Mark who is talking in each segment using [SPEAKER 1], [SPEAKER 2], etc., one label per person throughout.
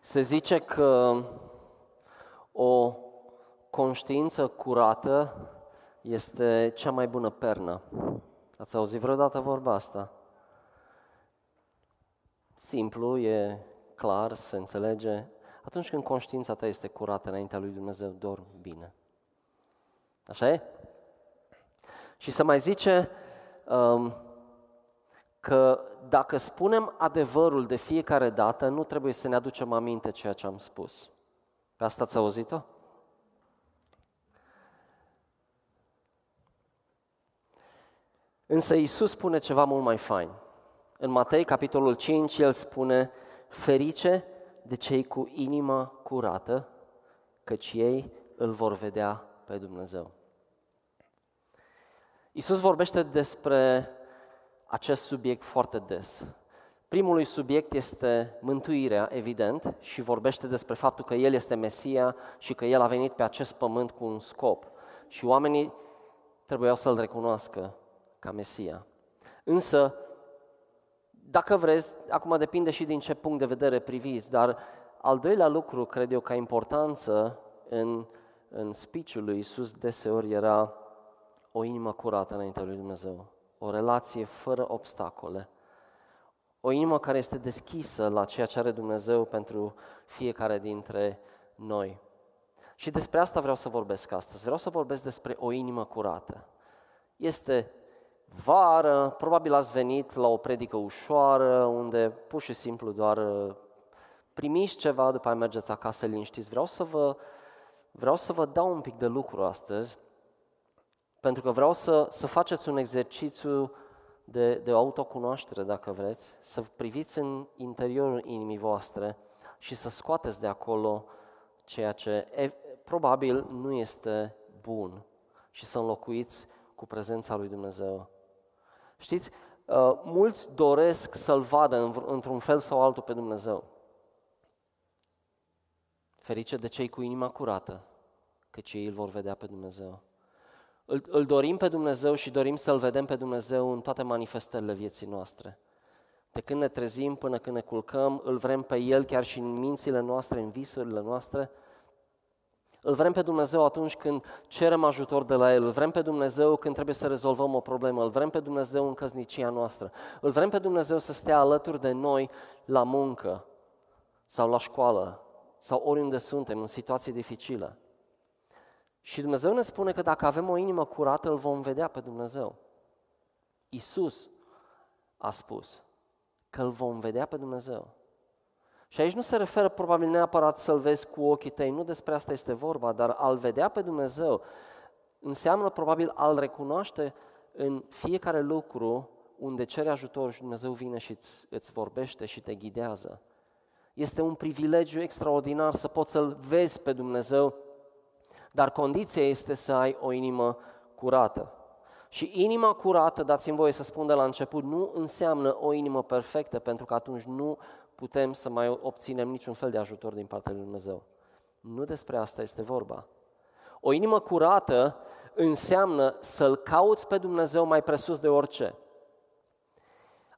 [SPEAKER 1] Se zice că o conștiință curată este cea mai bună pernă. Ați auzit vreodată vorba asta? Simplu, e clar, se înțelege. Atunci când conștiința ta este curată înaintea lui Dumnezeu, dormi bine. Așa e? Și să mai zice um, că dacă spunem adevărul de fiecare dată, nu trebuie să ne aducem aminte ceea ce am spus. Pe asta ați auzit-o? Însă Isus spune ceva mult mai fain. În Matei, capitolul 5, el spune, ferice de cei cu inima curată, căci ei îl vor vedea pe Dumnezeu. Isus vorbește despre acest subiect foarte des. Primul subiect este mântuirea, evident, și vorbește despre faptul că El este Mesia și că El a venit pe acest pământ cu un scop. Și oamenii trebuiau să-L recunoască ca Mesia. Însă, dacă vreți, acum depinde și din ce punct de vedere priviți, dar al doilea lucru, cred eu, ca importanță în, în speech-ul lui Iisus deseori era o inimă curată înaintea lui Dumnezeu, o relație fără obstacole, o inimă care este deschisă la ceea ce are Dumnezeu pentru fiecare dintre noi. Și despre asta vreau să vorbesc astăzi. Vreau să vorbesc despre o inimă curată. Este vară, probabil ați venit la o predică ușoară, unde pur și simplu doar uh, primiți ceva, după aia mergeți acasă liniștiți. Vreau să vă, vreau să vă dau un pic de lucru astăzi, pentru că vreau să, să faceți un exercițiu de, de autocunoaștere, dacă vreți, să priviți în interiorul inimii voastre și să scoateți de acolo ceea ce e, probabil nu este bun și să înlocuiți cu prezența lui Dumnezeu. Știți, uh, mulți doresc să-L vadă într-un fel sau altul pe Dumnezeu. Ferice de cei cu inima curată, că cei îl vor vedea pe Dumnezeu. Îl, îl dorim pe Dumnezeu și dorim să-L vedem pe Dumnezeu în toate manifestările vieții noastre. De când ne trezim până când ne culcăm, îl vrem pe El chiar și în mințile noastre, în visurile noastre, îl vrem pe Dumnezeu atunci când cerem ajutor de la El, îl vrem pe Dumnezeu când trebuie să rezolvăm o problemă, îl vrem pe Dumnezeu în căsnicia noastră, îl vrem pe Dumnezeu să stea alături de noi la muncă sau la școală sau oriunde suntem, în situații dificile. Și Dumnezeu ne spune că dacă avem o inimă curată, îl vom vedea pe Dumnezeu. Isus a spus că îl vom vedea pe Dumnezeu. Și aici nu se referă probabil neapărat să-L vezi cu ochii tăi, nu despre asta este vorba, dar al vedea pe Dumnezeu înseamnă probabil al recunoaște în fiecare lucru unde cere ajutor și Dumnezeu vine și îți, îți vorbește și te ghidează. Este un privilegiu extraordinar să poți să-L vezi pe Dumnezeu, dar condiția este să ai o inimă curată. Și inima curată, dați-mi voie să spun de la început, nu înseamnă o inimă perfectă, pentru că atunci nu putem să mai obținem niciun fel de ajutor din partea lui Dumnezeu. Nu despre asta este vorba. O inimă curată înseamnă să-L cauți pe Dumnezeu mai presus de orice.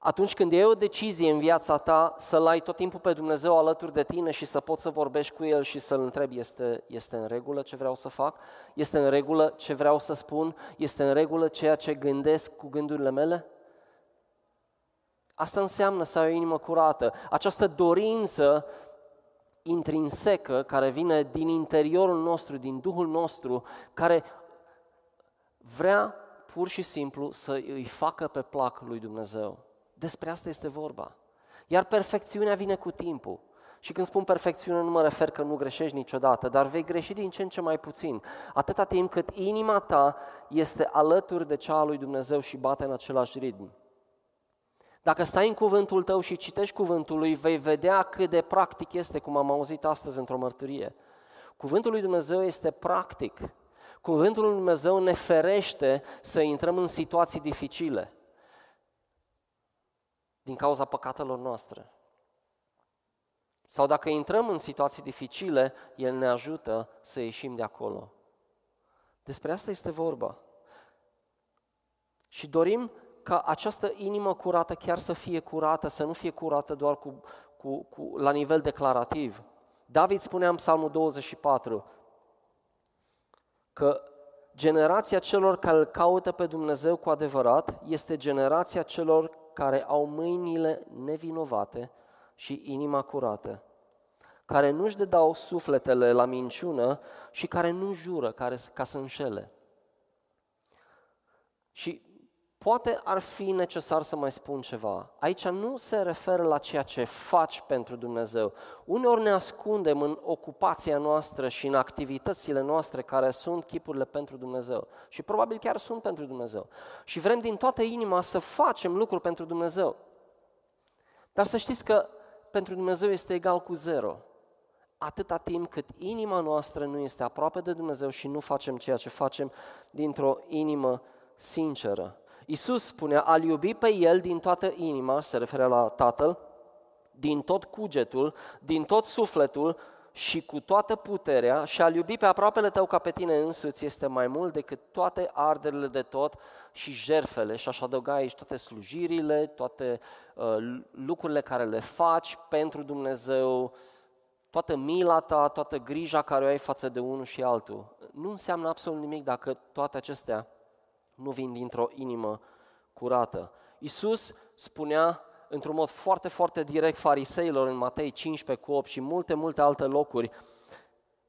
[SPEAKER 1] Atunci când e o decizie în viața ta să-L ai tot timpul pe Dumnezeu alături de tine și să poți să vorbești cu El și să-L întrebi, este, este în regulă ce vreau să fac? Este în regulă ce vreau să spun? Este în regulă ceea ce gândesc cu gândurile mele? Asta înseamnă să ai o inimă curată. Această dorință intrinsecă care vine din interiorul nostru, din Duhul nostru, care vrea pur și simplu să îi facă pe plac lui Dumnezeu. Despre asta este vorba. Iar perfecțiunea vine cu timpul. Și când spun perfecțiune, nu mă refer că nu greșești niciodată, dar vei greși din ce în ce mai puțin. Atâta timp cât inima ta este alături de cea a lui Dumnezeu și bate în același ritm. Dacă stai în cuvântul tău și citești cuvântul lui, vei vedea cât de practic este, cum am auzit astăzi într-o mărturie. Cuvântul lui Dumnezeu este practic. Cuvântul lui Dumnezeu ne ferește să intrăm în situații dificile din cauza păcatelor noastre. Sau dacă intrăm în situații dificile, El ne ajută să ieșim de acolo. Despre asta este vorba. Și dorim ca această inimă curată chiar să fie curată, să nu fie curată doar cu, cu, cu, la nivel declarativ, David spunea în Psalmul 24 că generația celor care îl caută pe Dumnezeu cu adevărat este generația celor care au mâinile nevinovate și inima curată, care nu-și dedau sufletele la minciună și care nu jură care, ca să înșele. Și Poate ar fi necesar să mai spun ceva. Aici nu se referă la ceea ce faci pentru Dumnezeu. Uneori ne ascundem în ocupația noastră și în activitățile noastre care sunt chipurile pentru Dumnezeu. Și probabil chiar sunt pentru Dumnezeu. Și vrem din toată inima să facem lucruri pentru Dumnezeu. Dar să știți că pentru Dumnezeu este egal cu zero. Atâta timp cât inima noastră nu este aproape de Dumnezeu și nu facem ceea ce facem dintr-o inimă sinceră. Iisus spunea, al iubi pe El din toată inima, se referă la Tatăl, din tot cugetul, din tot sufletul și cu toată puterea și al iubi pe aproapele tău ca pe tine însuți este mai mult decât toate arderile de tot și jerfele și aș adăuga aici toate slujirile, toate uh, lucrurile care le faci pentru Dumnezeu, toată mila ta, toată grija care o ai față de unul și altul. Nu înseamnă absolut nimic dacă toate acestea nu vin dintr-o inimă curată. Isus spunea într-un mod foarte, foarte direct fariseilor în Matei 15 cu 8 și multe, multe alte locuri,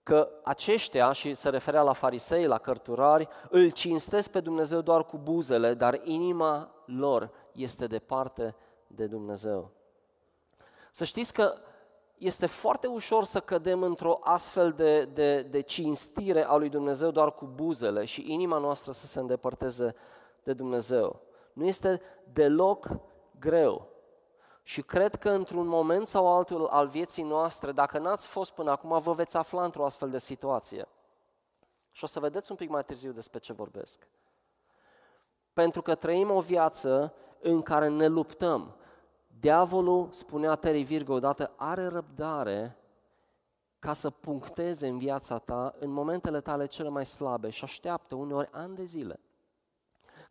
[SPEAKER 1] că aceștia, și se referea la farisei, la cărturari, îl cinstesc pe Dumnezeu doar cu buzele, dar inima lor este departe de Dumnezeu. Să știți că este foarte ușor să cădem într-o astfel de, de, de cinstire a lui Dumnezeu doar cu buzele și inima noastră să se îndepărteze de Dumnezeu. Nu este deloc greu. Și cred că într-un moment sau altul al vieții noastre, dacă n-ați fost până acum, vă veți afla într-o astfel de situație. Și o să vedeți un pic mai târziu despre ce vorbesc. Pentru că trăim o viață în care ne luptăm. Diavolul, spunea Terry Virgo odată, are răbdare ca să puncteze în viața ta în momentele tale cele mai slabe și așteaptă uneori ani de zile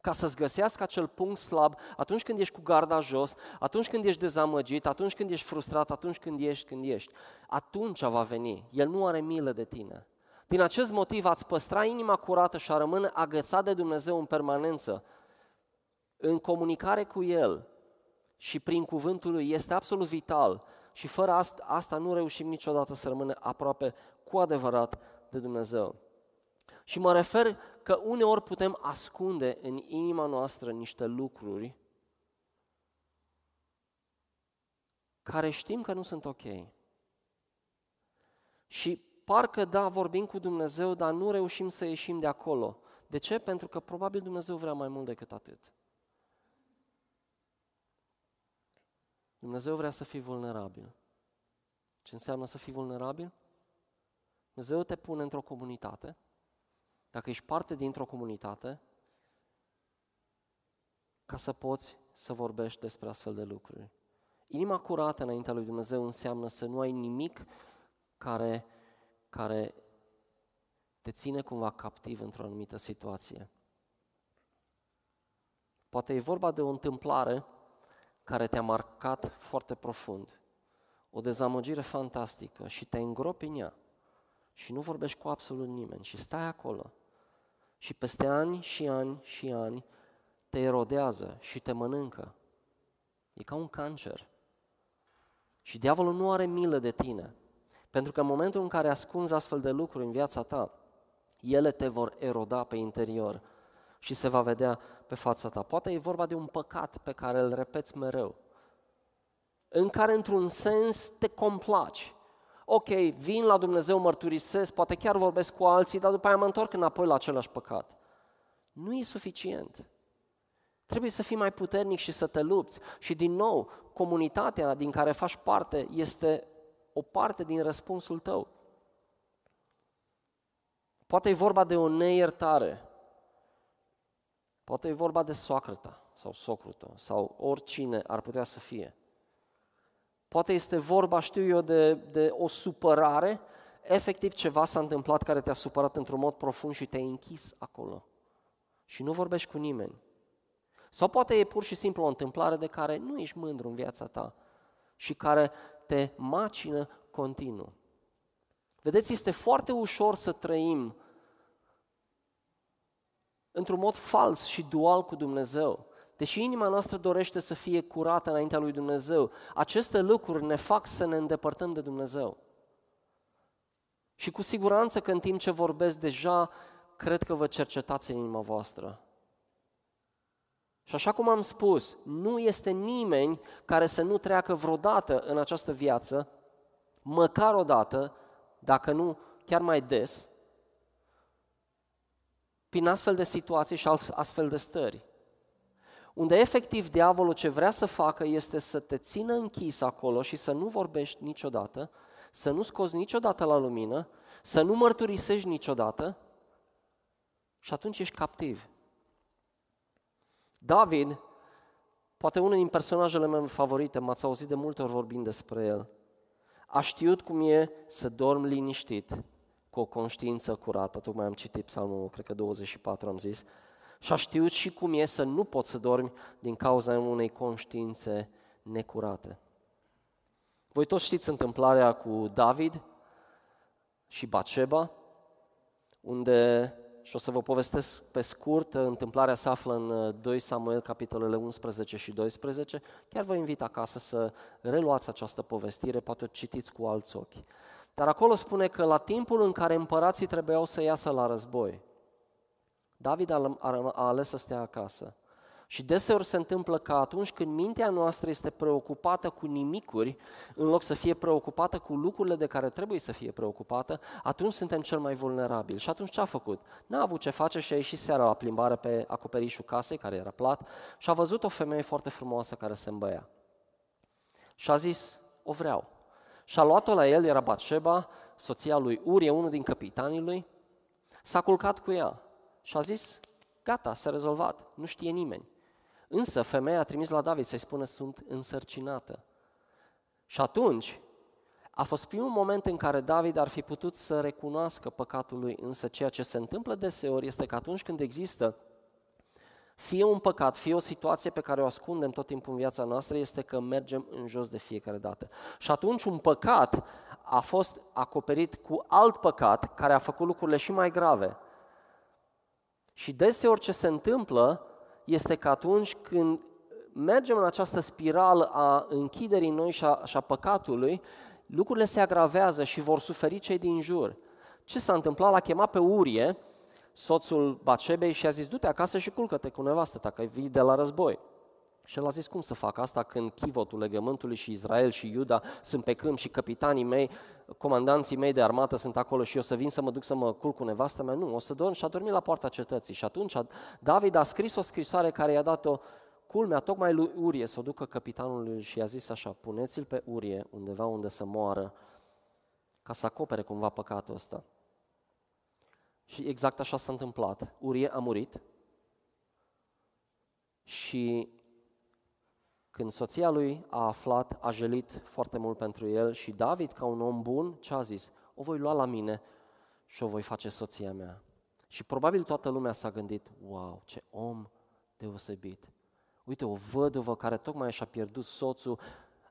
[SPEAKER 1] ca să-ți găsească acel punct slab atunci când ești cu garda jos, atunci când ești dezamăgit, atunci când ești frustrat, atunci când ești, când ești. Atunci va veni. El nu are milă de tine. Din acest motiv ați păstra inima curată și a rămâne agățat de Dumnezeu în permanență, în comunicare cu El, și prin cuvântul lui este absolut vital și fără asta, asta nu reușim niciodată să rămânem aproape cu adevărat de Dumnezeu. Și mă refer că uneori putem ascunde în inima noastră niște lucruri care știm că nu sunt ok. Și parcă da, vorbim cu Dumnezeu, dar nu reușim să ieșim de acolo. De ce? Pentru că probabil Dumnezeu vrea mai mult decât atât. Dumnezeu vrea să fii vulnerabil. Ce înseamnă să fii vulnerabil? Dumnezeu te pune într-o comunitate. Dacă ești parte dintr-o comunitate, ca să poți să vorbești despre astfel de lucruri. Inima curată înaintea lui Dumnezeu înseamnă să nu ai nimic care, care te ține cumva captiv într-o anumită situație. Poate e vorba de o întâmplare care te-a marcat foarte profund, o dezamăgire fantastică și te îngropi în ea și nu vorbești cu absolut nimeni și stai acolo și peste ani și ani și ani te erodează și te mănâncă. E ca un cancer. Și diavolul nu are milă de tine. Pentru că în momentul în care ascunzi astfel de lucruri în viața ta, ele te vor eroda pe interior și se va vedea pe fața ta. Poate e vorba de un păcat pe care îl repeți mereu, în care într-un sens te complaci. Ok, vin la Dumnezeu, mărturisesc, poate chiar vorbesc cu alții, dar după aia mă întorc înapoi la același păcat. Nu e suficient. Trebuie să fii mai puternic și să te lupți. Și din nou, comunitatea din care faci parte este o parte din răspunsul tău. Poate e vorba de o neiertare, Poate e vorba de soacră ta sau socrul tău sau oricine ar putea să fie. Poate este vorba, știu eu, de, de o supărare, efectiv ceva s-a întâmplat care te-a supărat într-un mod profund și te-ai închis acolo. Și nu vorbești cu nimeni. Sau poate e pur și simplu o întâmplare de care nu ești mândru în viața ta și care te macină continuu. Vedeți, este foarte ușor să trăim într-un mod fals și dual cu Dumnezeu. Deși inima noastră dorește să fie curată înaintea lui Dumnezeu, aceste lucruri ne fac să ne îndepărtăm de Dumnezeu. Și cu siguranță că în timp ce vorbesc deja, cred că vă cercetați în inima voastră. Și așa cum am spus, nu este nimeni care să nu treacă vreodată în această viață, măcar o dată, dacă nu chiar mai des, prin astfel de situații și astfel de stări. Unde efectiv diavolul ce vrea să facă este să te țină închis acolo și să nu vorbești niciodată, să nu scoți niciodată la lumină, să nu mărturisești niciodată și atunci ești captiv. David, poate unul din personajele mele favorite, m-ați auzit de multe ori vorbind despre el, a știut cum e să dorm liniștit, cu o conștiință curată. Tocmai am citit psalmul, cred că 24 am zis. Și a știut și cum e să nu poți să dormi din cauza unei conștiințe necurate. Voi toți știți întâmplarea cu David și Baceba, unde și o să vă povestesc pe scurt, întâmplarea se află în 2 uh, Samuel, capitolele 11 și 12. Chiar vă invit acasă să reluați această povestire, poate o citiți cu alți ochi. Dar acolo spune că la timpul în care împărații trebuiau să iasă la război, David a ales să stea acasă. Și deseori se întâmplă că atunci când mintea noastră este preocupată cu nimicuri, în loc să fie preocupată cu lucrurile de care trebuie să fie preocupată, atunci suntem cel mai vulnerabili. Și atunci ce a făcut? N-a avut ce face și a ieșit seara la plimbare pe acoperișul casei, care era plat, și a văzut o femeie foarte frumoasă care se îmbăia. Și a zis, o vreau. Și a luat-o la el, era Batșeba, soția lui Urie, unul din capitanii lui, s-a culcat cu ea și a zis, gata, s-a rezolvat, nu știe nimeni. Însă femeia a trimis la David să-i spună, sunt însărcinată. Și atunci a fost primul moment în care David ar fi putut să recunoască păcatul lui, însă ceea ce se întâmplă deseori este că atunci când există fie un păcat, fie o situație pe care o ascundem tot timpul în viața noastră, este că mergem în jos de fiecare dată. Și atunci un păcat a fost acoperit cu alt păcat care a făcut lucrurile și mai grave. Și deseori ce se întâmplă este că atunci când mergem în această spirală a închiderii noi și a, și a păcatului, lucrurile se agravează și vor suferi cei din jur. Ce s-a întâmplat? L-a chemat pe Urie, soțul Bacebei, și a zis, du-te acasă și culcă-te cu nevastă ta, că vii de la război. Și el a zis, cum să fac asta când chivotul legământului și Israel și Iuda sunt pe câmp și capitanii mei, comandanții mei de armată sunt acolo și eu să vin să mă duc să mă culc cu nevastă mea? Nu, o să dorm și a dormit la poarta cetății. Și atunci David a scris o scrisoare care i-a dat-o culmea tocmai lui Urie să o ducă capitanului și i-a zis așa, puneți-l pe Urie undeva unde să moară ca să acopere cumva păcatul ăsta. Și exact așa s-a întâmplat. Urie a murit și când soția lui a aflat, a jelit foarte mult pentru el și David, ca un om bun, ce a zis? O voi lua la mine și o voi face soția mea. Și probabil toată lumea s-a gândit, wow, ce om deosebit. Uite, o văduvă care tocmai și-a pierdut soțul,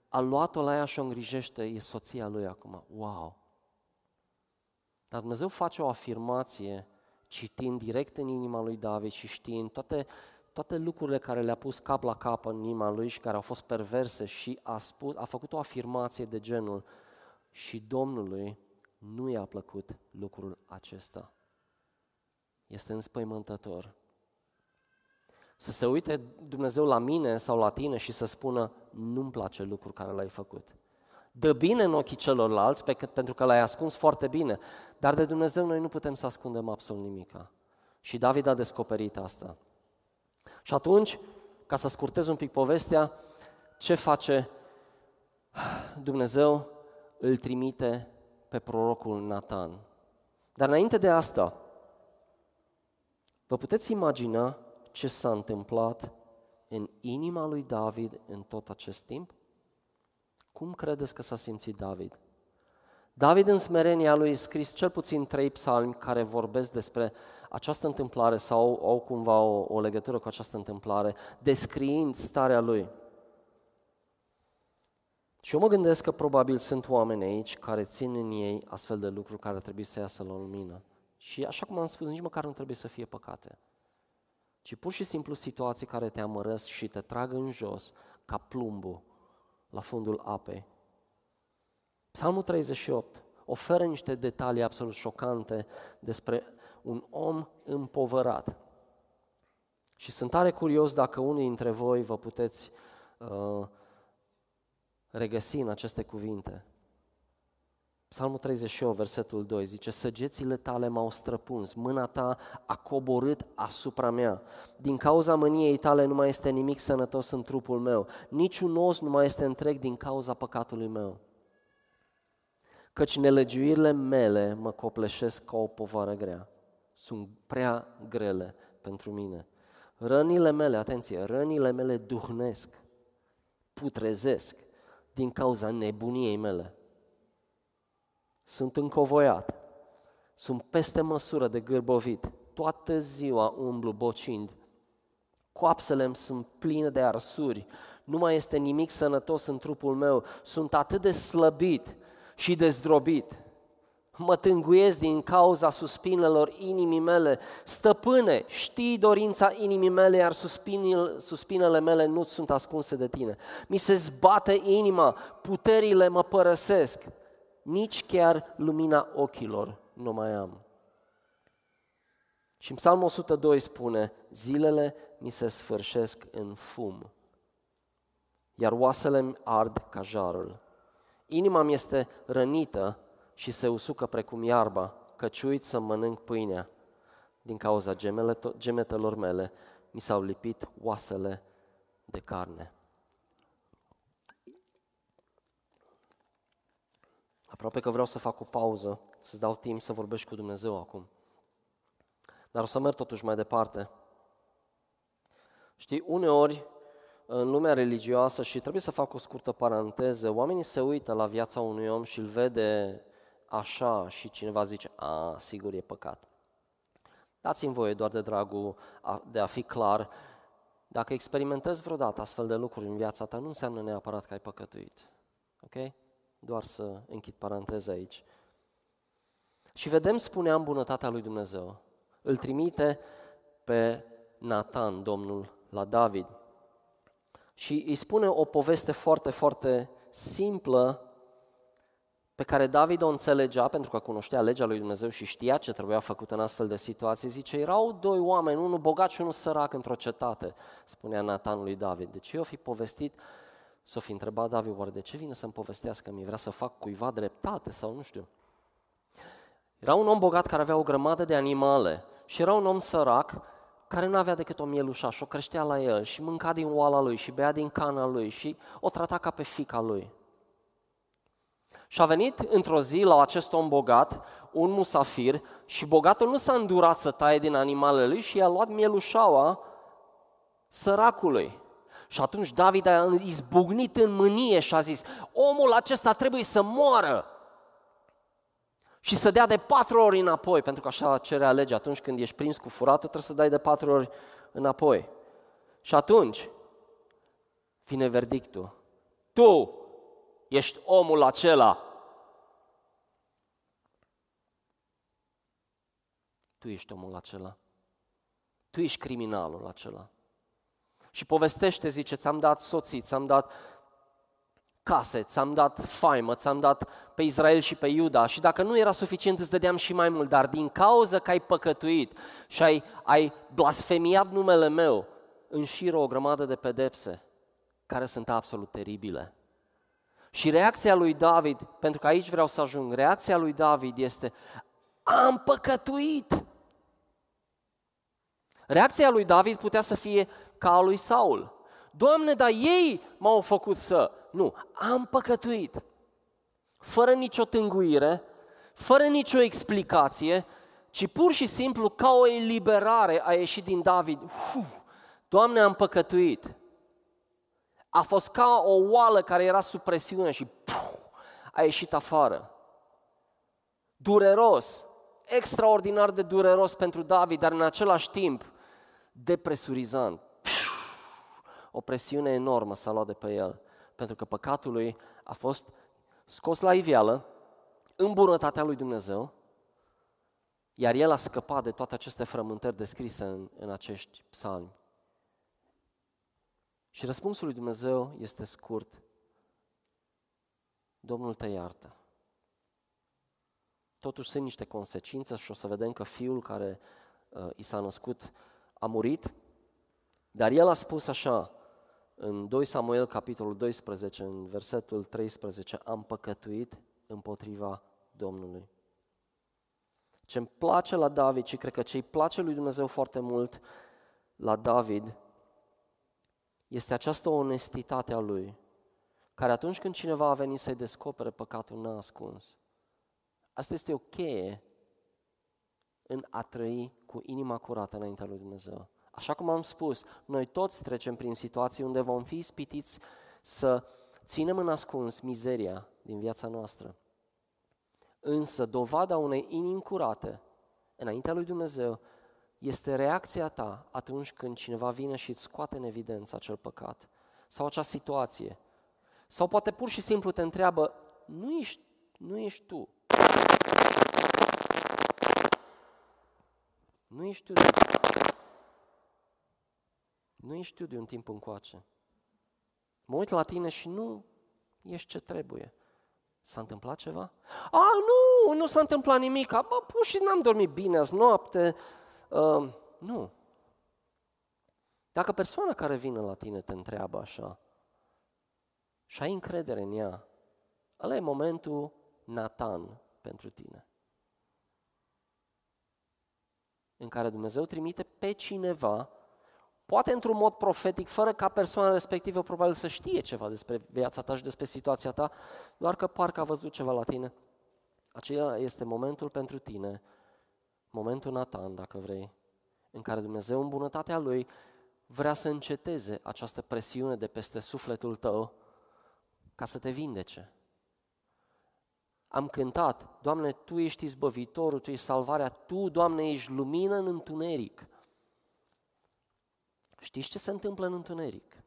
[SPEAKER 1] a luat-o la ea și o îngrijește, e soția lui acum. Wow! Dar Dumnezeu face o afirmație citind direct în inima lui David și știind toate toate lucrurile care le-a pus cap la cap în inima lui și care au fost perverse și a, spus, a făcut o afirmație de genul și Domnului nu i-a plăcut lucrul acesta. Este înspăimântător. Să se uite Dumnezeu la mine sau la tine și să spună nu-mi place lucrul care l-ai făcut. Dă bine în ochii celorlalți pentru că l-ai ascuns foarte bine, dar de Dumnezeu noi nu putem să ascundem absolut nimica. Și David a descoperit asta. Și atunci, ca să scurtez un pic povestea, ce face Dumnezeu? Îl trimite pe prorocul Nathan. Dar înainte de asta, vă puteți imagina ce s-a întâmplat în inima lui David în tot acest timp? Cum credeți că s-a simțit David? David în smerenia lui a scris cel puțin trei psalmi care vorbesc despre această întâmplare sau au cumva o, o legătură cu această întâmplare, descriind starea lui. Și eu mă gândesc că probabil sunt oameni aici care țin în ei astfel de lucruri care trebuie să iasă la lumină. Și așa cum am spus, nici măcar nu trebuie să fie păcate, ci pur și simplu situații care te amărăsc și te trag în jos ca plumbul la fundul apei. Psalmul 38 oferă niște detalii absolut șocante despre un om împovărat. Și sunt tare curios dacă unii dintre voi vă puteți uh, regăsi în aceste cuvinte. Psalmul 38, versetul 2, zice, Săgețile tale m-au străpuns, mâna ta a coborât asupra mea. Din cauza mâniei tale nu mai este nimic sănătos în trupul meu, niciun os nu mai este întreg din cauza păcatului meu. Căci nelegiuirile mele mă copleșesc ca o povară grea, sunt prea grele pentru mine. Rănile mele, atenție, rănile mele duhnesc, putrezesc din cauza nebuniei mele. Sunt încovoiat, sunt peste măsură de gârbovit, toată ziua umblu bocind, coapsele îmi sunt pline de arsuri, nu mai este nimic sănătos în trupul meu, sunt atât de slăbit și de zdrobit. Mă tânguiesc din cauza suspinelor inimii mele. Stăpâne, știi dorința inimii mele, iar suspinele mele nu sunt ascunse de tine. Mi se zbate inima, puterile mă părăsesc, nici chiar lumina ochilor nu mai am. Și în Psalmul 102 spune, zilele mi se sfârșesc în fum, iar oasele mi ard ca jarul. Inima mi este rănită și se usucă precum iarba, căci uit să mănânc pâinea. Din cauza gemele, gemetelor mele mi s-au lipit oasele de carne. Aproape că vreau să fac o pauză, să-ți dau timp să vorbești cu Dumnezeu acum. Dar o să merg totuși mai departe. Știi, uneori în lumea religioasă și trebuie să fac o scurtă paranteză, oamenii se uită la viața unui om și îl vede așa și cineva zice, a, sigur e păcat. Dați-mi voie doar de dragul de a fi clar, dacă experimentezi vreodată astfel de lucruri în viața ta, nu înseamnă neapărat că ai păcătuit. Ok? Doar să închid paranteza aici. Și vedem, spuneam, bunătatea lui Dumnezeu. Îl trimite pe Nathan, Domnul, la David. Și îi spune o poveste foarte, foarte simplă pe care David o înțelegea pentru că cunoștea legea lui Dumnezeu și știa ce trebuia făcut în astfel de situații, zice, erau doi oameni, unul bogat și unul sărac într-o cetate, spunea Nathan lui David. Deci eu fi povestit, s-o fi întrebat David, oare de ce vine să-mi povestească, mi vrea să fac cuiva dreptate sau nu știu. Era un om bogat care avea o grămadă de animale și era un om sărac care nu avea decât o mielușa și o creștea la el și mânca din oala lui și bea din cana lui și o trata ca pe fica lui. Și a venit într-o zi la acest om bogat, un musafir, și bogatul nu s-a îndurat să taie din animalele lui și i-a luat mielușaua săracului. Și atunci David a izbucnit în mânie și a zis, omul acesta trebuie să moară și să dea de patru ori înapoi, pentru că așa cere legea, atunci când ești prins cu furatul, trebuie să dai de patru ori înapoi. Și atunci vine verdictul. Tu ești omul acela. Tu ești omul acela. Tu ești criminalul acela. Și povestește, zice, ți-am dat soții, ți-am dat case, ți-am dat faimă, ți-am dat pe Israel și pe Iuda și dacă nu era suficient îți dădeam și mai mult, dar din cauza că ai păcătuit și ai, ai blasfemiat numele meu, înșiră o grămadă de pedepse care sunt absolut teribile. Și reacția lui David, pentru că aici vreau să ajung, reacția lui David este am păcătuit. Reacția lui David putea să fie ca a lui Saul. Doamne, dar ei m-au făcut să... Nu, am păcătuit. Fără nicio tânguire, fără nicio explicație, ci pur și simplu ca o eliberare a ieșit din David. Uf, Doamne, am păcătuit. A fost ca o oală care era sub presiune și puf, a ieșit afară. Dureros, extraordinar de dureros pentru David, dar în același timp depresurizant. O presiune enormă s-a luat de pe el pentru că păcatul lui a fost scos la iveală în bunătatea lui Dumnezeu, iar el a scăpat de toate aceste frământări descrise în, în acești psalmi. Și răspunsul lui Dumnezeu este scurt. Domnul te iartă. Totuși sunt niște consecințe și o să vedem că fiul care uh, i s-a născut a murit, dar el a spus așa, în 2 Samuel, capitolul 12, în versetul 13, am păcătuit împotriva Domnului. Ce îmi place la David și cred că ce îi place lui Dumnezeu foarte mult la David este această onestitate a lui, care atunci când cineva a venit să-i descopere păcatul n-a ascuns. Asta este o cheie în a trăi cu inima curată înaintea lui Dumnezeu. Așa cum am spus, noi toți trecem prin situații unde vom fi ispitiți să ținem în ascuns mizeria din viața noastră. Însă dovada unei inimi curate înaintea lui Dumnezeu este reacția ta atunci când cineva vine și îți scoate în evidență acel păcat sau acea situație. Sau poate pur și simplu te întreabă, nu ești, nu ești tu. Nu ești tu. Nu ești tu de un timp încoace. Mă uit la tine și nu ești ce trebuie. S-a întâmplat ceva? A, nu, nu s-a întâmplat nimic. Bă, pur și n-am dormit bine azi noapte. Uh, nu. Dacă persoana care vine la tine te întreabă așa și ai încredere în ea, ăla e momentul Nathan pentru tine. În care Dumnezeu trimite pe cineva poate într-un mod profetic, fără ca persoana respectivă probabil să știe ceva despre viața ta și despre situația ta, doar că parcă a văzut ceva la tine. Aceea este momentul pentru tine, momentul Nathan, dacă vrei, în care Dumnezeu în bunătatea Lui vrea să înceteze această presiune de peste sufletul tău ca să te vindece. Am cântat, Doamne, Tu ești izbăvitorul, Tu ești salvarea, Tu, Doamne, ești lumină în întuneric. Știți ce se întâmplă în întuneric?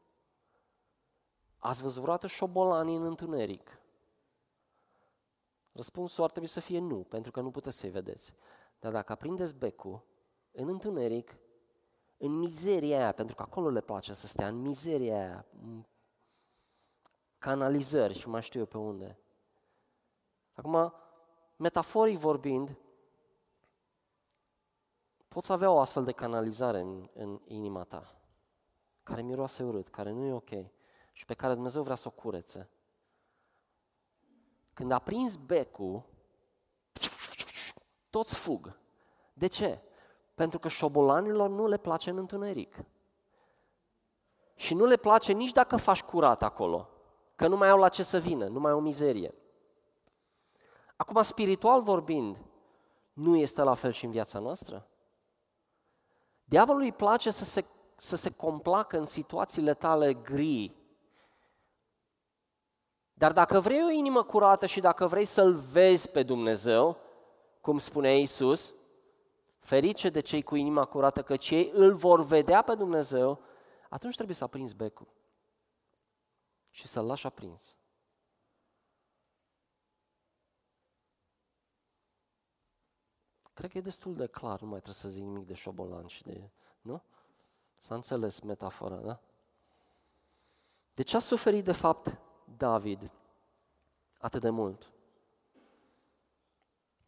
[SPEAKER 1] Ați văzut vreodată șobolanii în întuneric? Răspunsul ar trebui să fie nu, pentru că nu puteți să-i vedeți. Dar dacă aprindeți becul, în întuneric, în mizeria aia, pentru că acolo le place să stea, în mizeria aia, în canalizări și mai știu eu pe unde. Acum, metaforic vorbind, poți avea o astfel de canalizare în, în inima ta care miroase urât, care nu e ok și pe care Dumnezeu vrea să o curețe. Când a prins becul, toți fug. De ce? Pentru că șobolanilor nu le place în întuneric. Și nu le place nici dacă faci curat acolo, că nu mai au la ce să vină, nu mai au mizerie. Acum, spiritual vorbind, nu este la fel și în viața noastră? Diavolului îi place să se să se complacă în situațiile tale gri. Dar dacă vrei o inimă curată și dacă vrei să-L vezi pe Dumnezeu, cum spune Iisus, ferice de cei cu inima curată, că cei îl vor vedea pe Dumnezeu, atunci trebuie să aprinzi becul și să-l lași aprins. Cred că e destul de clar, nu mai trebuie să zic nimic de șobolan și de... Nu? S-a înțeles metafora, da? De ce a suferit de fapt David atât de mult?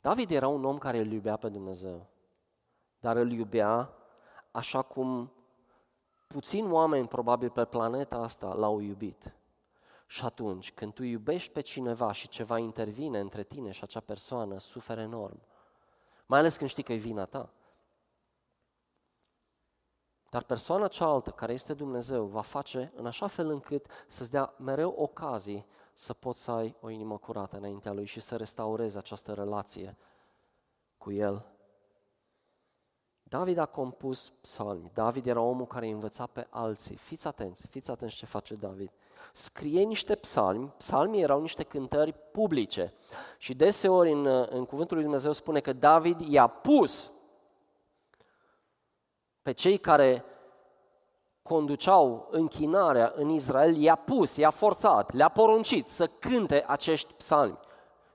[SPEAKER 1] David era un om care îl iubea pe Dumnezeu, dar îl iubea așa cum puțini oameni probabil pe planeta asta l-au iubit. Și atunci, când tu iubești pe cineva și ceva intervine între tine și acea persoană, suferi enorm. Mai ales când știi că e vina ta. Dar persoana cealaltă, care este Dumnezeu, va face în așa fel încât să-ți dea mereu ocazii să poți să ai o inimă curată înaintea Lui și să restaurezi această relație cu El. David a compus psalmi. David era omul care îi învăța pe alții. Fiți atenți, fiți atenți ce face David. Scrie niște psalmi, psalmii erau niște cântări publice. Și deseori în, în cuvântul lui Dumnezeu spune că David i-a pus pe cei care conduceau închinarea în Israel, i-a pus, i-a forțat, le-a poruncit să cânte acești psalmi.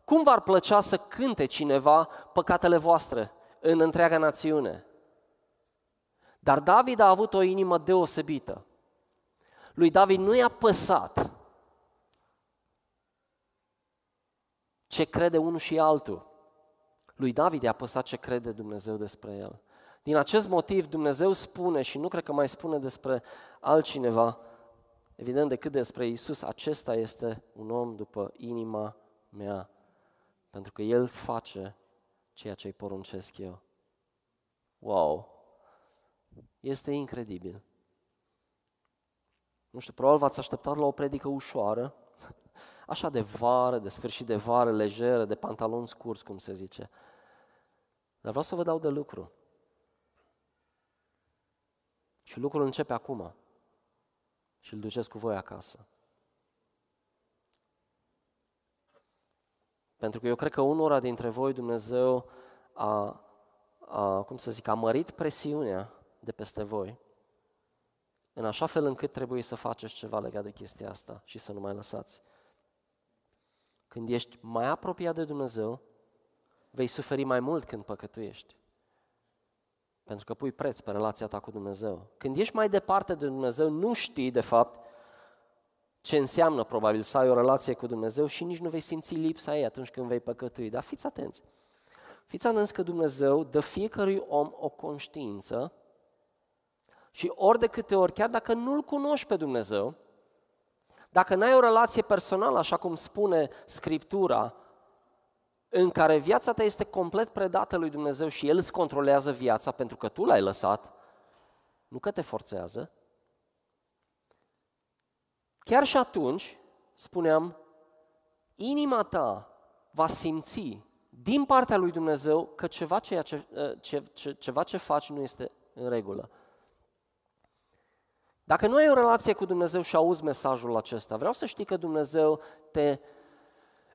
[SPEAKER 1] Cum v-ar plăcea să cânte cineva păcatele voastre în întreaga națiune? Dar David a avut o inimă deosebită. Lui David nu i-a păsat ce crede unul și altul. Lui David i-a păsat ce crede Dumnezeu despre el. Din acest motiv Dumnezeu spune și nu cred că mai spune despre altcineva, evident decât despre Isus, acesta este un om după inima mea, pentru că El face ceea ce îi poruncesc eu. Wow! Este incredibil. Nu știu, probabil v-ați așteptat la o predică ușoară, așa de vară, de sfârșit de vară, lejeră, de pantaloni scurs, cum se zice. Dar vreau să vă dau de lucru. Și lucrul începe acum. Și îl duceți cu voi acasă. Pentru că eu cred că unora dintre voi Dumnezeu a, a, cum să zic, a mărit presiunea de peste voi, în așa fel încât trebuie să faceți ceva legat de chestia asta și să nu mai lăsați. Când ești mai apropiat de Dumnezeu, vei suferi mai mult când păcătuiești. Pentru că pui preț pe relația ta cu Dumnezeu. Când ești mai departe de Dumnezeu, nu știi, de fapt, ce înseamnă probabil să ai o relație cu Dumnezeu și nici nu vei simți lipsa ei atunci când vei păcătui. Dar fiți atenți! Fiți atenți că Dumnezeu dă fiecărui om o conștiință și ori de câte ori, chiar dacă nu-L cunoști pe Dumnezeu, dacă n-ai o relație personală, așa cum spune Scriptura, în care viața ta este complet predată lui Dumnezeu și El îți controlează viața pentru că tu l-ai lăsat, nu că te forțează, chiar și atunci, spuneam, inima ta va simți din partea lui Dumnezeu că ceva, ceea ce, ce, ce, ceva ce faci nu este în regulă. Dacă nu ai o relație cu Dumnezeu și auzi mesajul acesta, vreau să știi că Dumnezeu te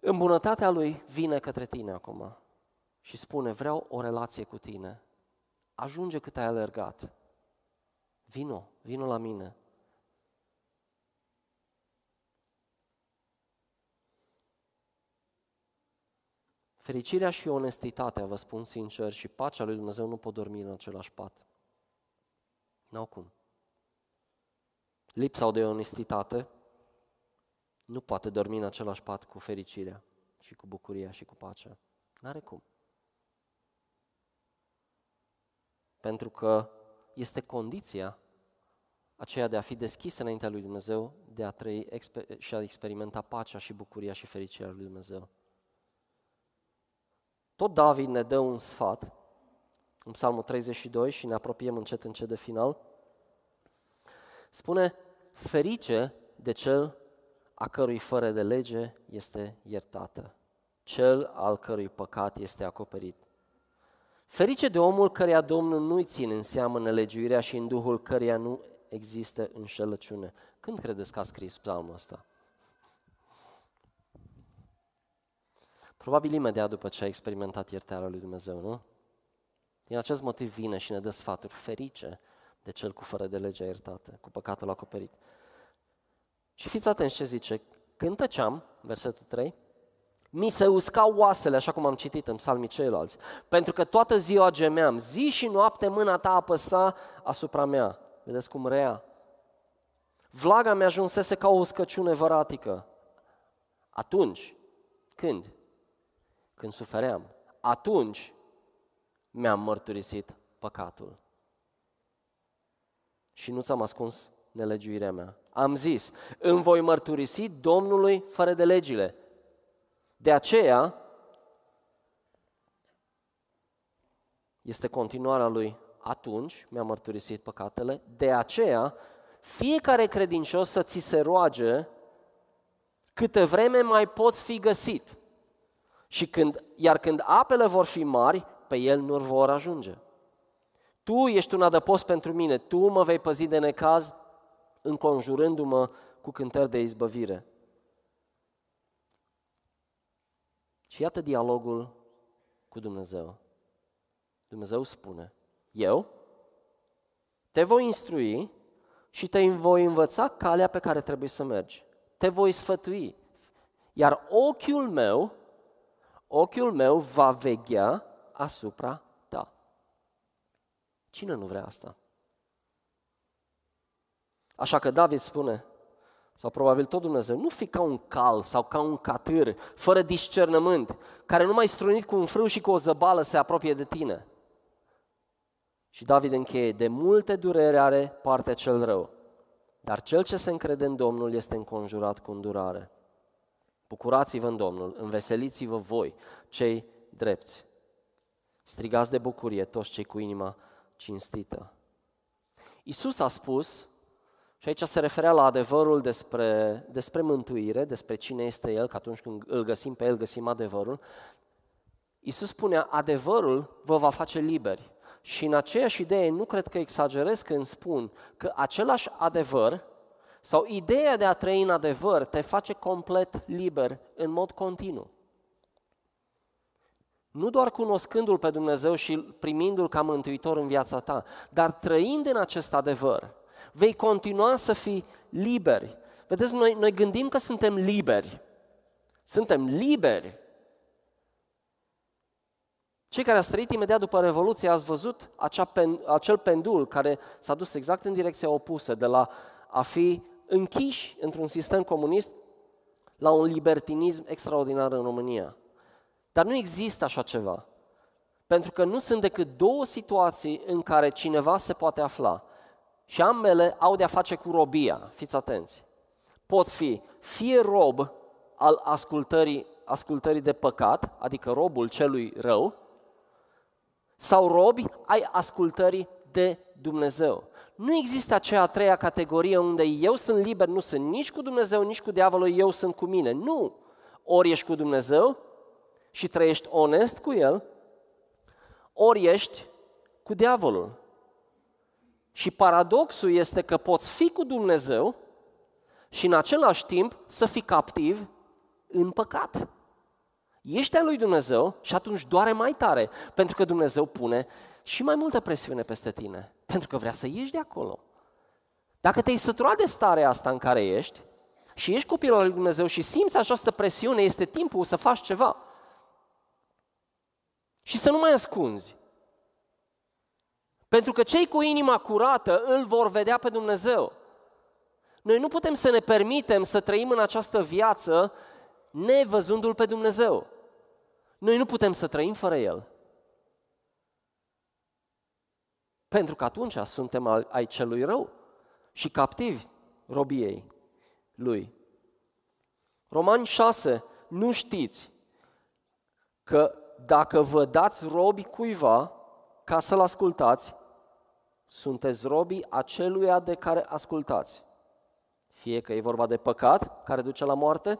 [SPEAKER 1] în bunătatea Lui vine către tine acum și spune, vreau o relație cu tine. Ajunge cât ai alergat. Vino, vino la mine. Fericirea și onestitatea, vă spun sincer, și pacea lui Dumnezeu nu pot dormi în același pat. N-au cum. Lipsa de onestitate nu poate dormi în același pat cu fericirea și cu bucuria și cu pacea. N-are cum. Pentru că este condiția aceea de a fi deschis înaintea lui Dumnezeu, de a trăi și a experimenta pacea și bucuria și fericirea lui Dumnezeu. Tot David ne dă un sfat în Psalmul 32 și ne apropiem încet încet de final. Spune, ferice de cel a cărui fără de lege este iertată, cel al cărui păcat este acoperit. Ferice de omul căreia Domnul nu-i ține în seamă nelegiuirea și în duhul căreia nu există înșelăciune. Când credeți că a scris psalmul ăsta? Probabil imediat după ce a experimentat iertarea lui Dumnezeu, nu? Din acest motiv vine și ne dă sfaturi ferice de cel cu fără de legea iertată, cu păcatul acoperit. Și fiți atenți ce zice. Când tăceam, versetul 3, mi se uscau oasele, așa cum am citit în psalmii ceilalți, pentru că toată ziua gemeam, zi și noapte mâna ta apăsa asupra mea. Vedeți cum rea? Vlaga mi ajunsese ca o uscăciune văratică. Atunci, când? Când sufeream. Atunci mi-am mărturisit păcatul. Și nu ți-am ascuns nelegiuirea mea. Am zis, îmi voi mărturisi Domnului fără de legile. De aceea, este continuarea lui, atunci mi-a mărturisit păcatele, de aceea fiecare credincios să ți se roage câte vreme mai poți fi găsit. Și când, iar când apele vor fi mari, pe el nu vor ajunge. Tu ești un adăpost pentru mine, tu mă vei păzi de necaz, înconjurându-mă cu cântări de izbăvire. Și iată dialogul cu Dumnezeu. Dumnezeu spune, eu te voi instrui și te voi învăța calea pe care trebuie să mergi. Te voi sfătui. Iar ochiul meu, ochiul meu va veghea asupra ta. Cine nu vrea asta? Așa că David spune, sau probabil tot Dumnezeu, nu fi ca un cal sau ca un catâr, fără discernământ, care nu mai strunit cu un frâu și cu o zăbală se apropie de tine. Și David încheie, de multe durere are partea cel rău, dar cel ce se încrede în Domnul este înconjurat cu îndurare. Bucurați-vă în Domnul, înveseliți-vă voi, cei drepți. Strigați de bucurie toți cei cu inima cinstită. Isus a spus și aici se referea la adevărul despre, despre mântuire, despre cine este El, că atunci când îl găsim pe El, găsim adevărul. Iisus spunea, adevărul vă va face liberi. Și în aceeași idee, nu cred că exagerez când spun că același adevăr sau ideea de a trăi în adevăr te face complet liber în mod continuu. Nu doar cunoscându-L pe Dumnezeu și primindu-L ca mântuitor în viața ta, dar trăind în acest adevăr, vei continua să fii liberi. Vedeți, noi, noi gândim că suntem liberi. Suntem liberi. Cei care ați trăit imediat după Revoluție ați văzut acea pen, acel pendul care s-a dus exact în direcția opusă, de la a fi închiși într-un sistem comunist la un libertinism extraordinar în România. Dar nu există așa ceva. Pentru că nu sunt decât două situații în care cineva se poate afla. Și ambele au de-a face cu robia, fiți atenți. Poți fi fie rob al ascultării, ascultării de păcat, adică robul celui rău, sau robi ai ascultării de Dumnezeu. Nu există aceea a treia categorie unde eu sunt liber, nu sunt nici cu Dumnezeu, nici cu diavolul, eu sunt cu mine. Nu! Ori ești cu Dumnezeu și trăiești onest cu El, ori ești cu diavolul. Și paradoxul este că poți fi cu Dumnezeu și în același timp să fii captiv în păcat. Ești al lui Dumnezeu și atunci doare mai tare, pentru că Dumnezeu pune și mai multă presiune peste tine, pentru că vrea să ieși de acolo. Dacă te-ai săturat de starea asta în care ești și ești copilul lui Dumnezeu și simți această presiune, este timpul să faci ceva. Și să nu mai ascunzi. Pentru că cei cu inima curată îl vor vedea pe Dumnezeu. Noi nu putem să ne permitem să trăim în această viață nevăzându-L pe Dumnezeu. Noi nu putem să trăim fără El. Pentru că atunci suntem ai celui rău și captivi robiei lui. Romani 6, nu știți că dacă vă dați robi cuiva ca să-l ascultați, sunteți robii aceluia de care ascultați. Fie că e vorba de păcat, care duce la moarte,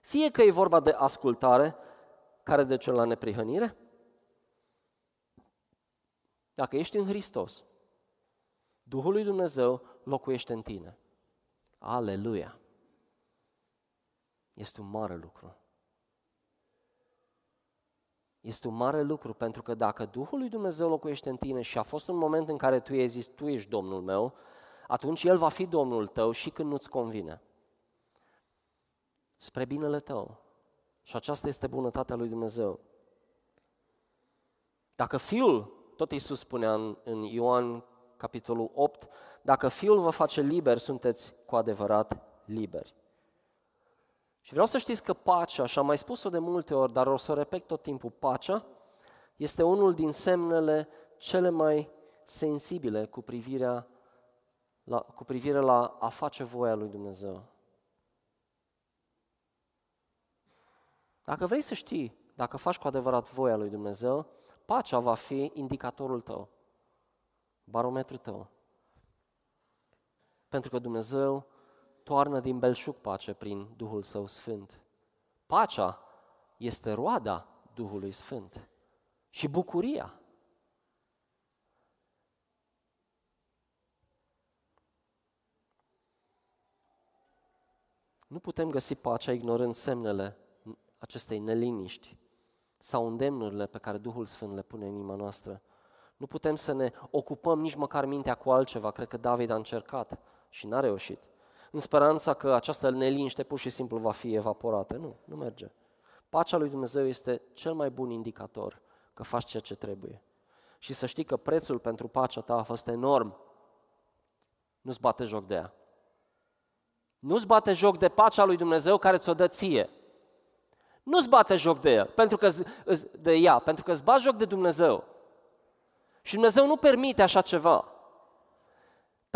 [SPEAKER 1] fie că e vorba de ascultare, care duce la neprihănire. Dacă ești în Hristos, Duhul lui Dumnezeu locuiește în tine. Aleluia! Este un mare lucru. Este un mare lucru pentru că dacă Duhul lui Dumnezeu locuiește în tine și a fost un moment în care tu i-ai zis, tu ești Domnul meu, atunci El va fi Domnul tău și când nu-ți convine. Spre binele tău. Și aceasta este bunătatea lui Dumnezeu. Dacă Fiul, tot Iisus spunea în, în Ioan capitolul 8, dacă Fiul vă face liber, sunteți cu adevărat liberi. Și vreau să știți că pacea, și am mai spus-o de multe ori, dar o să o repet tot timpul, pacea este unul din semnele cele mai sensibile cu, privirea la, cu privire la a face voia lui Dumnezeu. Dacă vrei să știi dacă faci cu adevărat voia lui Dumnezeu, pacea va fi indicatorul tău, barometrul tău. Pentru că Dumnezeu toarnă din belșug pace prin Duhul Său Sfânt. Pacea este roada Duhului Sfânt și bucuria. Nu putem găsi pacea ignorând semnele acestei neliniști sau îndemnurile pe care Duhul Sfânt le pune în inima noastră. Nu putem să ne ocupăm nici măcar mintea cu altceva. Cred că David a încercat și n-a reușit. În speranța că această neliniște pur și simplu va fi evaporată. Nu, nu merge. Pacea lui Dumnezeu este cel mai bun indicator că faci ceea ce trebuie. Și să știi că prețul pentru pacea ta a fost enorm. Nu-ți bate joc de ea. Nu-ți bate joc de pacea lui Dumnezeu care ți-o dă ție. Nu-ți bate joc de el, pentru că, de ea, pentru că îți bate joc de Dumnezeu. Și Dumnezeu nu permite așa ceva.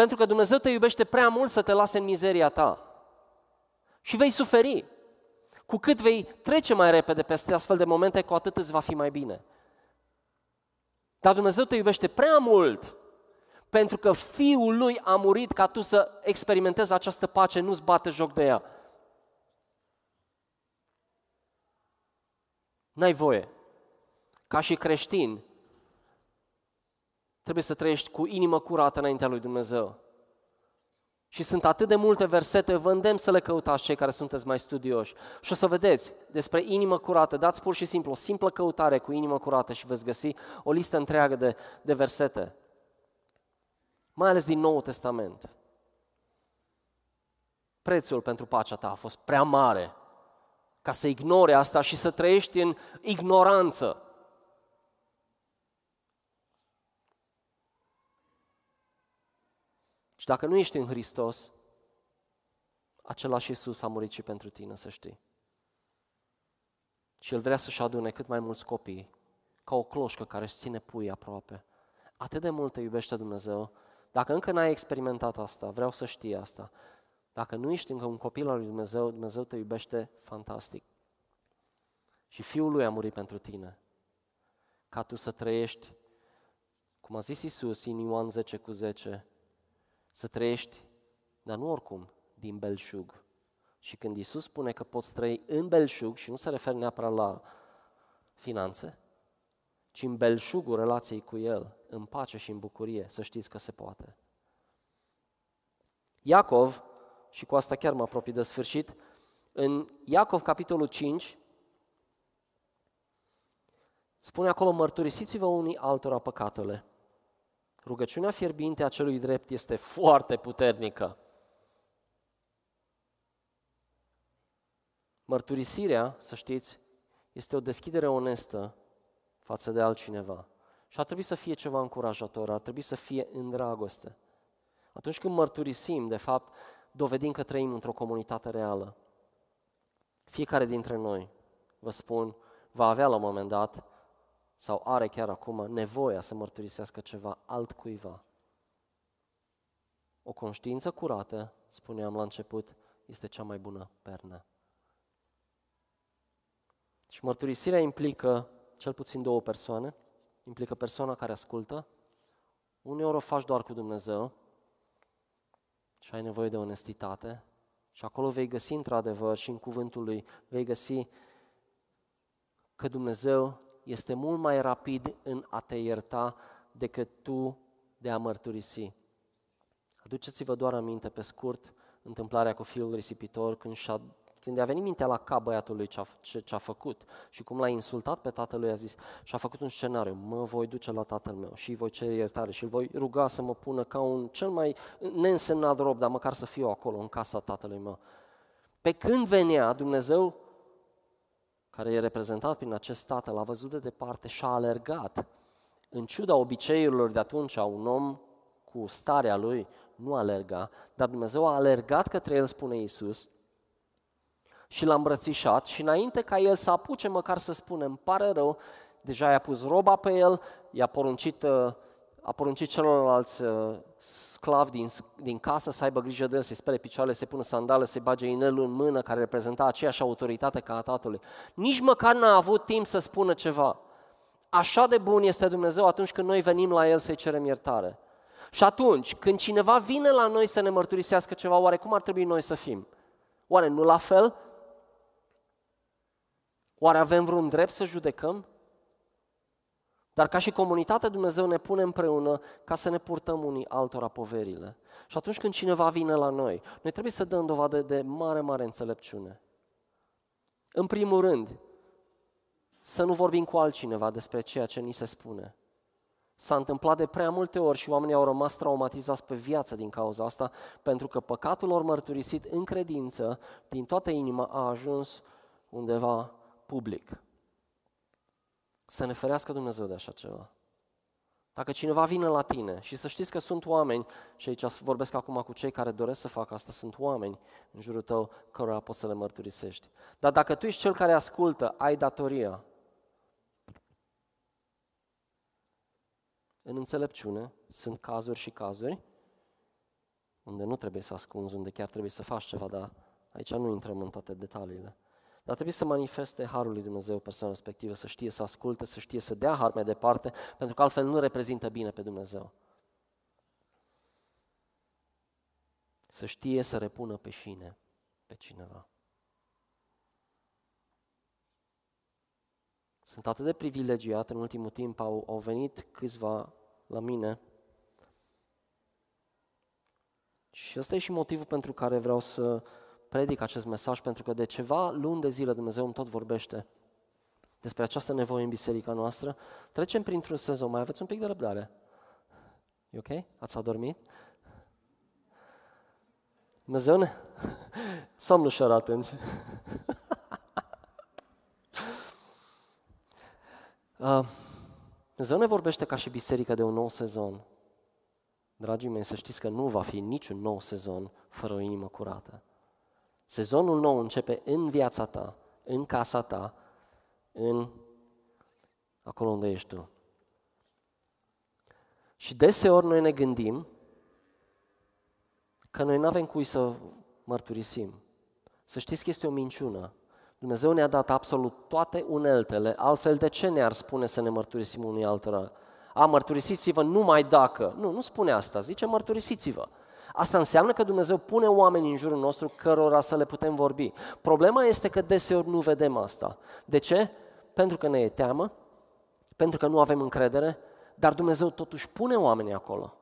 [SPEAKER 1] Pentru că Dumnezeu te iubește prea mult să te lase în mizeria ta. Și vei suferi. Cu cât vei trece mai repede peste astfel de momente, cu atât îți va fi mai bine. Dar Dumnezeu te iubește prea mult pentru că Fiul Lui a murit ca tu să experimentezi această pace, nu-ți bate joc de ea. N-ai voie. Ca și creștin, trebuie să trăiești cu inimă curată înaintea lui Dumnezeu. Și sunt atât de multe versete, vă îndemn să le căutați cei care sunteți mai studioși. Și o să vedeți despre inimă curată, dați pur și simplu o simplă căutare cu inimă curată și veți găsi o listă întreagă de, de versete. Mai ales din Noul Testament. Prețul pentru pacea ta a fost prea mare ca să ignore asta și să trăiești în ignoranță. Dacă nu ești în Hristos, același Iisus a murit și pentru tine, să știi. Și El vrea să-și adune cât mai mulți copii, ca o cloșcă care își ține pui aproape. Atât de mult te iubește Dumnezeu. Dacă încă n-ai experimentat asta, vreau să știi asta. Dacă nu ești încă un copil al lui Dumnezeu, Dumnezeu te iubește fantastic. Și Fiul Lui a murit pentru tine, ca tu să trăiești, cum a zis Isus în Ioan 10 cu 10, să trăiești, dar nu oricum, din belșug. Și când Isus spune că poți trăi în belșug, și nu se referă neapărat la finanțe, ci în belșugul relației cu El, în pace și în bucurie, să știți că se poate. Iacov, și cu asta chiar mă apropii de sfârșit, în Iacov, capitolul 5, spune acolo, mărturisiți-vă unii altora păcatele. Rugăciunea fierbinte a celui drept este foarte puternică. Mărturisirea, să știți, este o deschidere onestă față de altcineva. Și ar trebui să fie ceva încurajator, ar trebui să fie în dragoste. Atunci când mărturisim, de fapt, dovedim că trăim într-o comunitate reală. Fiecare dintre noi, vă spun, va avea la un moment dat sau are chiar acum nevoia să mărturisească ceva altcuiva. O conștiință curată, spuneam la început, este cea mai bună pernă. Și mărturisirea implică cel puțin două persoane. Implică persoana care ascultă. Uneori o faci doar cu Dumnezeu și ai nevoie de onestitate. Și acolo vei găsi într-adevăr și în cuvântul lui vei găsi că Dumnezeu este mult mai rapid în a te ierta decât tu de a mărturisi. Aduceți-vă doar aminte pe scurt întâmplarea cu fiul risipitor când, și-a, când a venit mintea la cap băiatului ce a, ce, ce a făcut și cum l-a insultat pe tatălui, a zis și a făcut un scenariu, mă voi duce la tatăl meu și îi voi cere iertare și îl voi ruga să mă pună ca un cel mai neînsemnat rob, dar măcar să fiu acolo în casa tatălui meu. Pe când venea, Dumnezeu care e reprezentat prin acest tatăl, a văzut de departe și a alergat. În ciuda obiceiurilor de atunci, a un om cu starea lui nu alerga, dar Dumnezeu a alergat către el, spune Iisus, și l-a îmbrățișat și înainte ca el să apuce măcar să spună, îmi pare rău, deja i-a pus roba pe el, i-a poruncit uh, a poruncit celorlalți uh, sclavi din, din casă să aibă grijă de el, să-i spere picioarele, să-i pună sandale, să-i bage inelul în mână, care reprezenta aceeași autoritate ca a tatălui. Nici măcar n-a avut timp să spună ceva. Așa de bun este Dumnezeu atunci când noi venim la El să-i cerem iertare. Și atunci, când cineva vine la noi să ne mărturisească ceva, oare cum ar trebui noi să fim? Oare nu la fel? Oare avem vreun drept să judecăm? Dar ca și comunitate Dumnezeu ne pune împreună ca să ne purtăm unii altora poverile. Și atunci când cineva vine la noi, noi trebuie să dăm dovadă de mare, mare înțelepciune. În primul rând, să nu vorbim cu altcineva despre ceea ce ni se spune. S-a întâmplat de prea multe ori și oamenii au rămas traumatizați pe viață din cauza asta, pentru că păcatul lor mărturisit în credință, din toată inima, a ajuns undeva public. Să ne ferească Dumnezeu de așa ceva. Dacă cineva vine la tine și să știți că sunt oameni, și aici vorbesc acum cu cei care doresc să facă asta, sunt oameni în jurul tău cărora poți să le mărturisești. Dar dacă tu ești cel care ascultă, ai datoria În înțelepciune sunt cazuri și cazuri unde nu trebuie să ascunzi, unde chiar trebuie să faci ceva, dar aici nu intrăm în toate detaliile. Dar trebuie să manifeste Harul lui Dumnezeu persoana respectivă, să știe să asculte, să știe să dea har mai departe, pentru că altfel nu reprezintă bine pe Dumnezeu. Să știe să repună pe șine pe cineva. Sunt atât de privilegiat, în ultimul timp au, au venit câțiva la mine. Și ăsta e și motivul pentru care vreau să predic acest mesaj, pentru că de ceva luni de zile Dumnezeu îmi tot vorbește despre această nevoie în biserica noastră. Trecem printr-un sezon, mai aveți un pic de răbdare. E ok? Ați adormit? Dumnezeu ne... Somn ușor atunci. uh, Dumnezeu ne vorbește ca și biserică de un nou sezon. Dragii mei, să știți că nu va fi niciun nou sezon fără o inimă curată. Sezonul nou începe în viața ta, în casa ta, în acolo unde ești tu. Și deseori noi ne gândim că noi nu avem cui să mărturisim. Să știți că este o minciună. Dumnezeu ne-a dat absolut toate uneltele, altfel de ce ne-ar spune să ne mărturisim unui altora? A, mărturisiți-vă numai dacă. Nu, nu spune asta, zice mărturisiți-vă. Asta înseamnă că Dumnezeu pune oameni în jurul nostru cărora să le putem vorbi. Problema este că deseori nu vedem asta. De ce? Pentru că ne e teamă, pentru că nu avem încredere, dar Dumnezeu totuși pune oamenii acolo.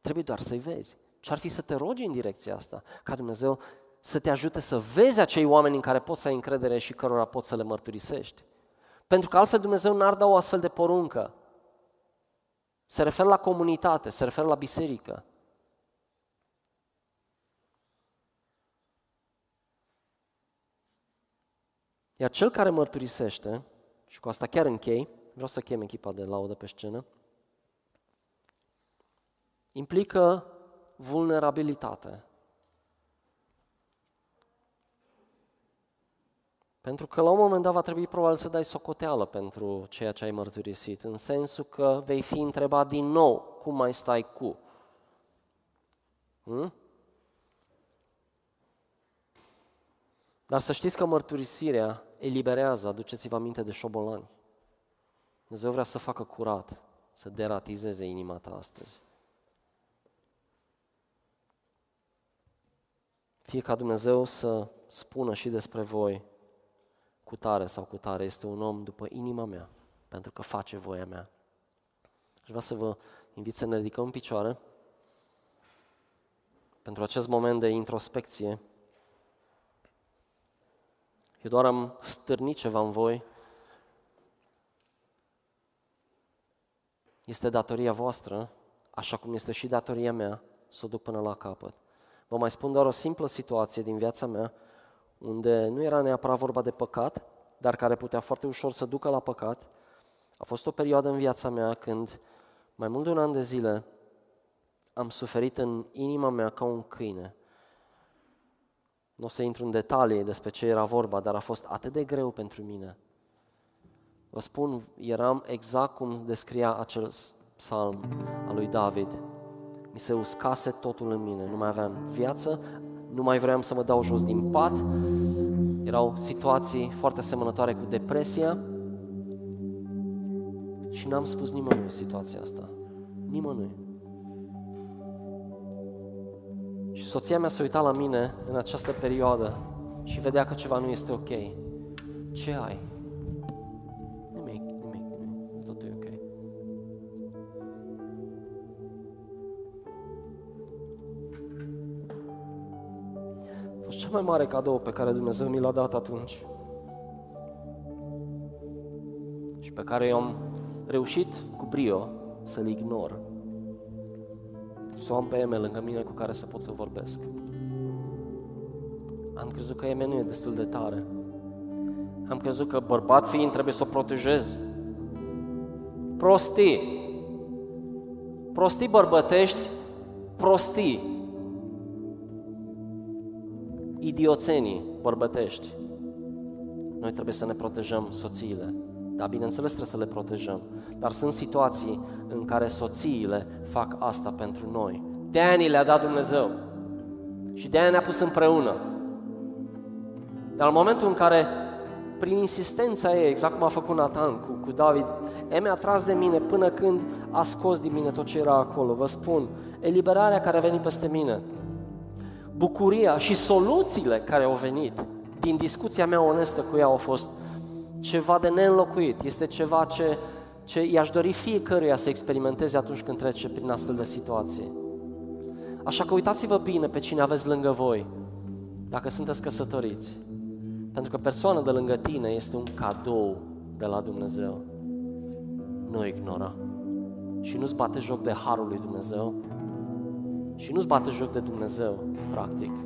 [SPEAKER 1] Trebuie doar să-i vezi. Ce ar fi să te rogi în direcția asta? Ca Dumnezeu să te ajute să vezi acei oameni în care poți să ai încredere și cărora poți să le mărturisești. Pentru că altfel Dumnezeu n-ar da o astfel de poruncă. Se referă la comunitate, se referă la biserică. Iar cel care mărturisește, și cu asta chiar închei, vreau să chem echipa de laudă pe scenă, implică vulnerabilitate. Pentru că la un moment dat va trebui probabil să dai socoteală pentru ceea ce ai mărturisit, în sensul că vei fi întrebat din nou cum mai stai cu. Hmm? Dar să știți că mărturisirea eliberează, aduceți-vă aminte de șobolani. Dumnezeu vrea să facă curat, să deratizeze inima ta astăzi. Fie ca Dumnezeu să spună și despre voi cu tare sau cu tare este un om după inima mea, pentru că face voia mea. Aș vrea să vă invit să ne ridicăm în picioare pentru acest moment de introspecție. Eu doar am stârnit ceva în voi. Este datoria voastră, așa cum este și datoria mea, să o duc până la capăt. Vă mai spun doar o simplă situație din viața mea unde nu era neapărat vorba de păcat, dar care putea foarte ușor să ducă la păcat. A fost o perioadă în viața mea când, mai mult de un an de zile, am suferit în inima mea ca un câine. Nu o să intru în detalii despre ce era vorba, dar a fost atât de greu pentru mine. Vă spun, eram exact cum descria acel psalm al lui David. Mi se uscase totul în mine, nu mai aveam viață, nu mai vreau să mă dau jos din pat, erau situații foarte asemănătoare cu depresia și n-am spus nimănui situația asta. Nimănui. Și soția mea se uita la mine în această perioadă și vedea că ceva nu este ok. Ce ai? mai mare cadou pe care Dumnezeu mi l-a dat atunci și pe care eu am reușit cu brio să-l ignor. Să o am pe Eme lângă mine cu care să pot să vorbesc. Am crezut că Eme nu e destul de tare. Am crezut că bărbat fiind trebuie să o protejez. Prostii. Prostii bărbătești, prostii. Idioțenii bărbătești. Noi trebuie să ne protejăm soțiile. Da, bineînțeles trebuie să le protejăm. Dar sunt situații în care soțiile fac asta pentru noi. De aia ni le-a dat Dumnezeu. Și de aia ne-a pus împreună. Dar în momentul în care, prin insistența ei, exact cum a făcut Nathan cu, cu David, e mi-a tras de mine până când a scos din mine tot ce era acolo. Vă spun, eliberarea care a venit peste mine, bucuria și soluțiile care au venit din discuția mea onestă cu ea au fost ceva de neînlocuit. Este ceva ce, ce i-aș dori fiecăruia să experimenteze atunci când trece prin astfel de situații. Așa că uitați-vă bine pe cine aveți lângă voi, dacă sunteți căsătoriți. Pentru că persoana de lângă tine este un cadou de la Dumnezeu. Nu ignora. Și nu-ți bate joc de harul lui Dumnezeu. Și nu-ți bate joc de Dumnezeu, practic.